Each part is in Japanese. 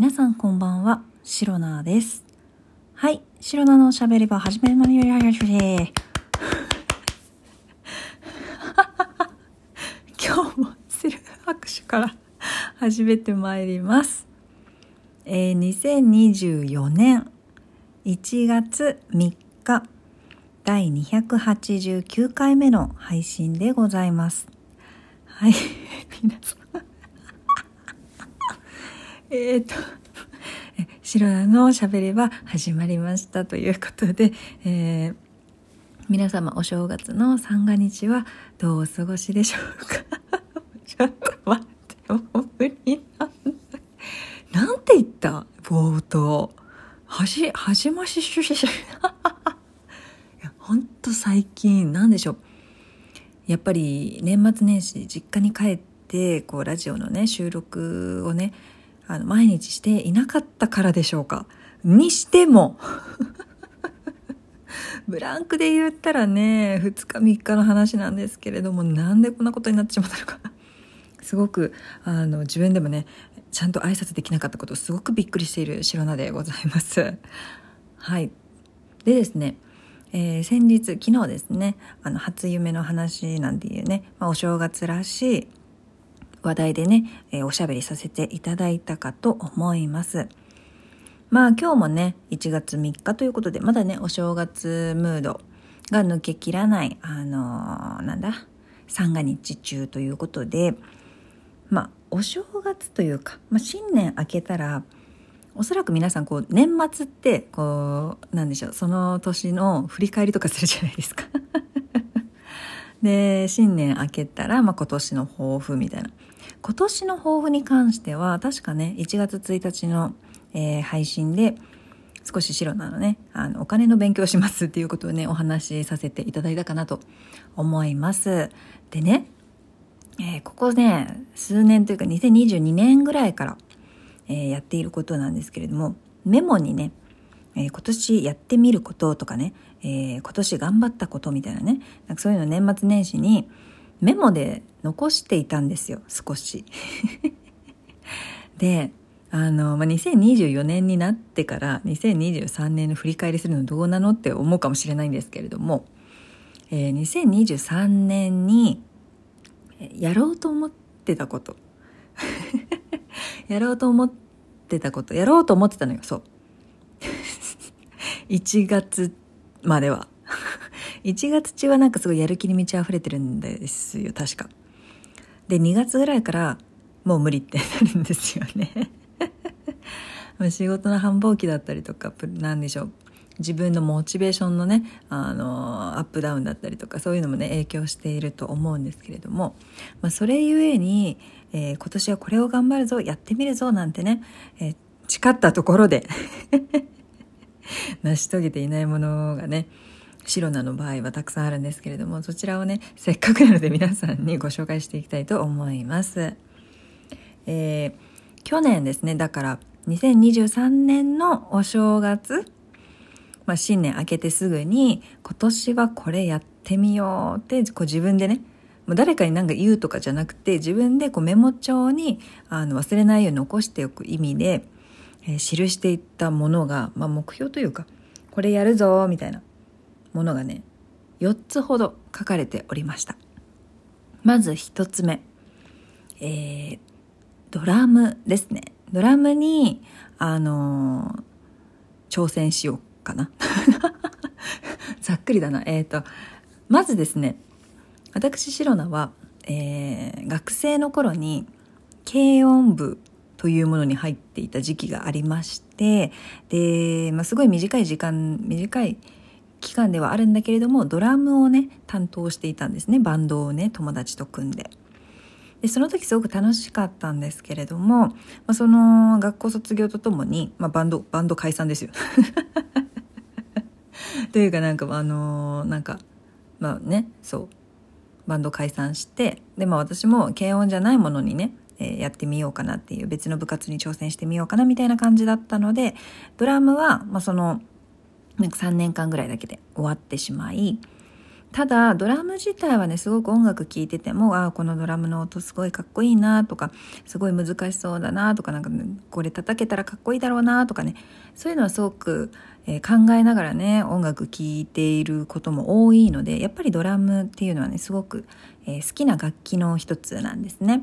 皆さんこんばんは、シロナです。はい、シロナのおしゃべり場始めまりややし今日もセルフ拍手から始めてまいります。えー、2024年1月3日第289回目の配信でございます。はい、皆さん。えっと、シロナのしゃべりは始まりましたということで、えー、皆様お正月の三が日はどうお過ごしでしょうか？ちょっと待って、もう無理なんだ。なんて言った？冒頭。はじ、はじまししゅしし。いや、ほんと最近、なんでしょう。やっぱり年末年始実家に帰ってこうラジオのね収録をねあの毎日していなかったからでしょうか？にしても。ブランクで言ったらね2日3日の話なんですけれどもなんでこんなことになってしまったのか。すごくあの自分でもねちゃんと挨拶できなかったことをすごくびっくりしている白菜でございます。はい。でですねえー、先日昨日ですねあの初夢の話なんていうね、まあ、お正月らしい話題でね、えー、おしゃべりさせていただいたかと思います。まあ今日もね1月3日ということでまだねお正月ムードが抜けきらないあのー、なんだ三が日中ということでまあお正月というか、まあ、新年明けたらおそらく皆さんこう年末ってこうなんでしょうその年の振り返りとかするじゃないですか。で新年明けたら、まあ、今年の抱負みたいな。今年の抱負に関しては確かね1月1日の、えー、配信で少し白なのねあのお金の勉強しますっていうことをねお話しさせていただいたかなと思います。でね、えー、ここね数年というか2022年ぐらいからえー、やっていることなんですけれどもメモにね、えー、今年やってみることとかね、え、今年頑張ったことみたいなねなんかそういうの年末年始にメモで残していたんですよ少し。であの、まあ、2024年になってから2023年の振り返りするのどうなのって思うかもしれないんですけれども、えー、2023年にやろうと思ってたこと やろうと思ってたこと、やろうと思ってたのよ、そう。1月までは。1月中はなんかすごいやる気に満ち溢れてるんですよ、確か。で、2月ぐらいからもう無理ってなるんですよね。仕事の繁忙期だったりとか、なんでしょう。自分のモチベーションのね、あの、アップダウンだったりとか、そういうのもね、影響していると思うんですけれども、まあ、それゆえに、えー、今年はこれを頑張るぞやってみるぞなんてね、えー、誓ったところで 成し遂げていないものがね白菜の場合はたくさんあるんですけれどもそちらをねせっかくなので皆さんにご紹介していきたいと思います、えー、去年ですねだから2023年のお正月、まあ、新年明けてすぐに今年はこれやってみようってこう自分でねもう誰かに何か言うとかじゃなくて自分でこうメモ帳にあの忘れないように残しておく意味で、えー、記していったものが、まあ、目標というかこれやるぞみたいな。ものがね4つほど書かれておりました。まず1つ目、えー、ドラムですね。ドラムにあのー、挑戦しようかな。ざっくりだな。えっ、ー、とまずですね。私シロナは、えー、学生の頃に軽音部というものに入っていた時期がありましてで、まあ、すごい短い時間短い期間ではあるんだけれどもドラムをね担当していたんですねバンドをね友達と組んで。でその時すごく楽しかったんですけれども、まあ、その学校卒業とともに、まあ、バンドバンド解散ですよ。というかなんかあのー、なんかまあねそうバンド解散してで、まあ、私も軽音じゃないものにね、え、やってみようかなっていう別の部活に挑戦してみようかなみたいな感じだったのでドラムは、まあ、そのなんか3年間ぐらいだけで終わってしまいただドラム自体はねすごく音楽聴いててもああこのドラムの音すごいかっこいいなとかすごい難しそうだなとかなんか、ね、これ叩けたらかっこいいだろうなとかねそういうのはすごく、えー、考えながらね音楽聴いていることも多いのでやっぱりドラムっていうのはねすごく、えー、好きな楽器の一つなんですね。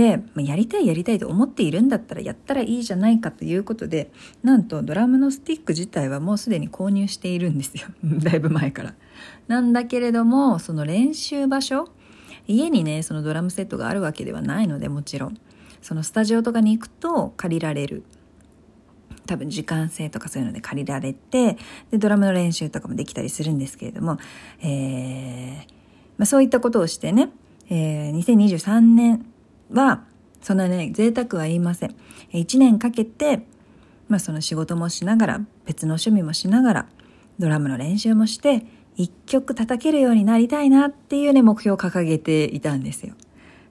で、まやりたいやりたいと思っているんだったらやったらいいじゃないかということでなんとドラムのスティック自体はもうすでに購入しているんですよ。だいぶ前から。なんだけれどもその練習場所家にねそのドラムセットがあるわけではないのでもちろん。そのスタジオとかに行くと借りられる。多分時間制とかそういうので借りられてでドラムの練習とかもできたりするんですけれども、えーまあ、そういったことをしてね、えー、2023年はそんなね贅沢は言いません1年かけて、まあ、その仕事もしながら別の趣味もしながらドラムの練習もして一曲叩けるようになりたいなっていうね、目標を掲げていたんですよ。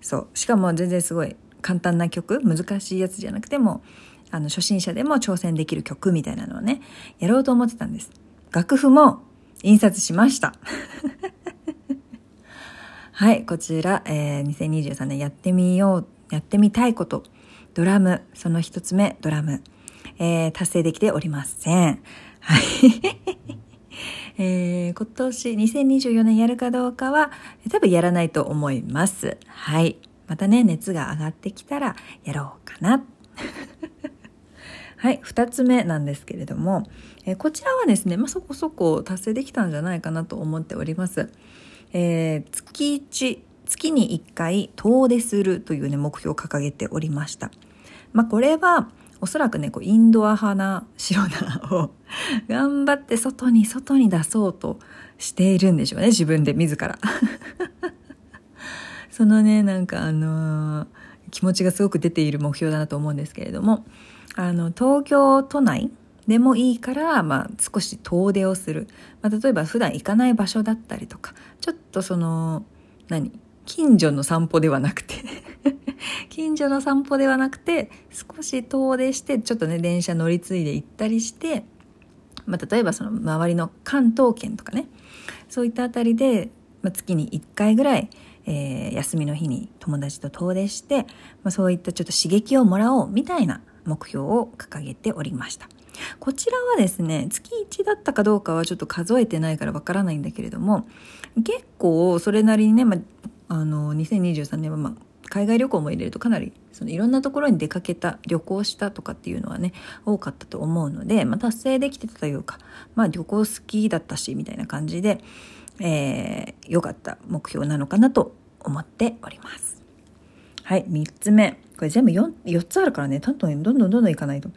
そう。しかも全然すごい簡単な曲、難しいやつじゃなくても、あの、初心者でも挑戦できる曲みたいなのをね、やろうと思ってたんです。楽譜も印刷しました。はい、こちら、えー、2023年やってみよう、やってみたいこと、ドラム、その一つ目、ドラム、えー、達成できておりません。はい。えー、今年2024年やるかどうかは多分やらないと思います。はい。またね、熱が上がってきたらやろうかな。はい、二つ目なんですけれども、えー、こちらはですね、まあ、そこそこ達成できたんじゃないかなと思っております。えー、月1、月に1回遠出するというね、目標を掲げておりました。まあ、これは、おそらくねこうインドア派な白菜を 頑張って外に外に出そうとしているんでしょうね自分で自ら そのねなんかあのー、気持ちがすごく出ている目標だなと思うんですけれどもあの東京都内でもいいから、まあ、少し遠出をする、まあ、例えば普段行かない場所だったりとかちょっとその何？近所の散歩ではなくて。近所の散歩ではなくて少し遠出してちょっとね電車乗り継いで行ったりして、まあ、例えばその周りの関東圏とかね。そういったあたりで、まあ、月に1回ぐらい、えー、休みの日に友達と遠出して、まあ、そういったちょっと刺激をもらおうみたいな目標を掲げておりました。こちらはですね、月1だったかどうかはちょっと数えてないからわからないんだけれども、結構それなりにね、まあ、の、2023年はま、海外旅行も入れるとかなりそのいろんなところに出かけた旅行したとかっていうのはね多かったと思うので、まあ、達成できてたというか、まあ、旅行好きだったしみたいな感じで、えー、良かった目標なのかなと思っております。はい、3つ目。これ全部 4, 4つあるからね、どんどんどんどんどんどんいかないと。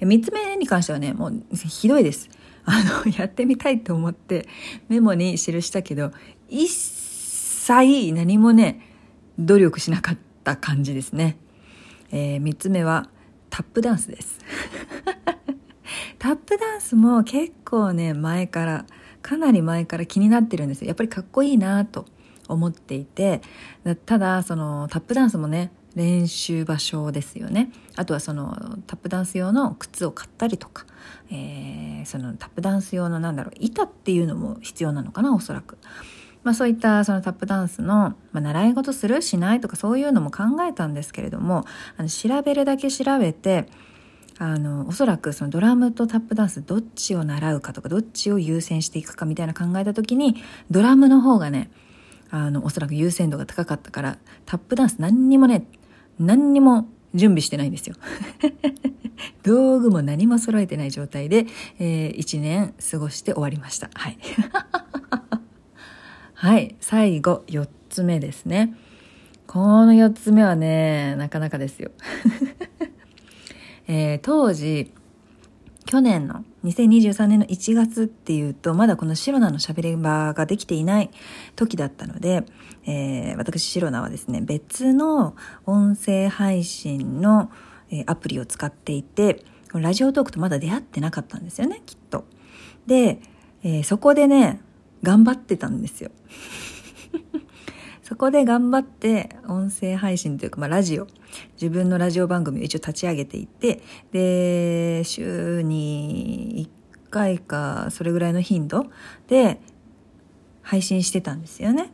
3つ目に関してはね、もう ひどいです。あの、やってみたいと思ってメモに記したけど、一切何もね、努力しなかった感じですね。えー、3つ目はタップダンスです。タップダンスも結構ね、前から、かなり前から気になってるんですよ。やっぱりかっこいいなと思っていて、ただ、そのタップダンスもね、練習場所ですよね。あとはそのタップダンス用の靴を買ったりとか、えー、そのタップダンス用のなんだろう、板っていうのも必要なのかな、おそらく。まあ、そういったそのタップダンスの、まあ、習い事するしないとかそういうのも考えたんですけれどもあの調べるだけ調べてあのおそらくそのドラムとタップダンスどっちを習うかとかどっちを優先していくかみたいな考えた時にドラムの方がねあのおそらく優先度が高かったからタップダンス何にもね何にも準備してないんですよ。道具も何も揃えてない状態で、えー、1年過ごして終わりました。はい。はい。最後4つ目ですね。この4つ目はねなかなかですよ、えー、当時去年の2023年の1月っていうとまだこのシロナのしゃべり場ができていない時だったので、えー、私シロナはですね別の音声配信の、アプリを使っていてラジオトークとまだ出会ってなかったんですよねきっと。で、えー、そこでね頑張ってたんですよ。そこで頑張って音声配信というか、まあ、ラジオ自分のラジオ番組を一応立ち上げていてで週に1回かそれぐらいの頻度で配信してたんですよね。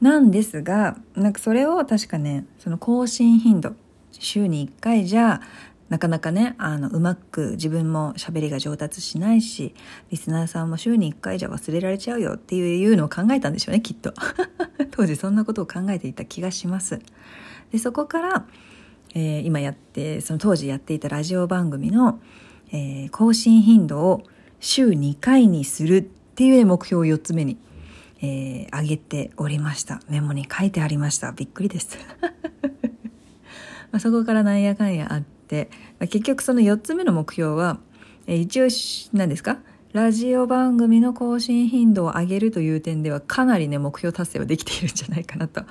なんですが、なんかそれを確かね、その更新頻度、週に1回じゃ、なかなかね、あの、うまく自分も喋りが上達しないし、リスナーさんも週に1回じゃ忘れられちゃうよっていうのを考えたんでしょうね、きっと。当時そんなことを考えていた気がします。で、そこから、えー、今やって、その当時やっていたラジオ番組の、えー、更新頻度を週2回にするっていう目標を4つ目にえー、上げておりましたメモに書いてありましたびっくりです まあそこからなんやかんやあって、まあ、結局その4つ目の目標は、えー、一応何ですか？ラジオ番組の更新頻度を上げるという点ではかなりね目標達成はできているんじゃないかなと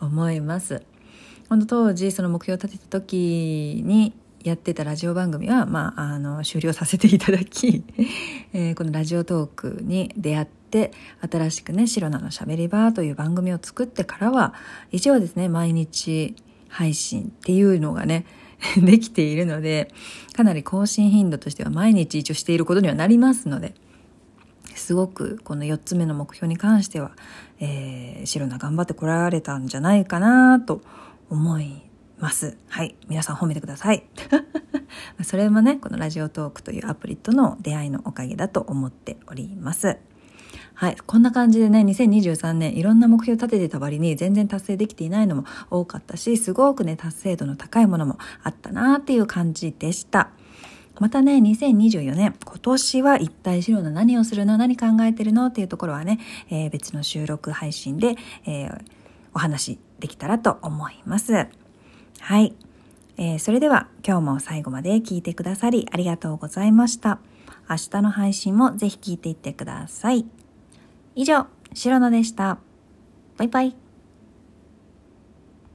思います。この当時その目標を立てた時にやってたラジオ番組は、まあ、あの終了させていただき、えー、このラジオトークに出会って新しくね「シロナのしゃべり場」という番組を作ってからは一応ですね毎日配信っていうのがね できているのでかなり更新頻度としては毎日一応していることにはなりますのですごくこの4つ目の目標に関しては、えー、シロナ頑張ってこられたんじゃないかなと思います。はい。皆さん褒めてください。それもね、このラジオトークというアプリとの出会いのおかげだと思っております。はい。こんな感じでね、2023年いろんな目標を立ててた割に全然達成できていないのも多かったし、すごくね、達成度の高いものもあったなっていう感じでした。またね、2024年、今年は一体白の何をするの何考えてるのっていうところはね、えー、別の収録配信で、えー、お話できたらと思います。はい。えー、それでは今日も最後まで聞いてくださりありがとうございました。明日の配信もぜひ聞いていってください。以上、白野でした。バイバイ。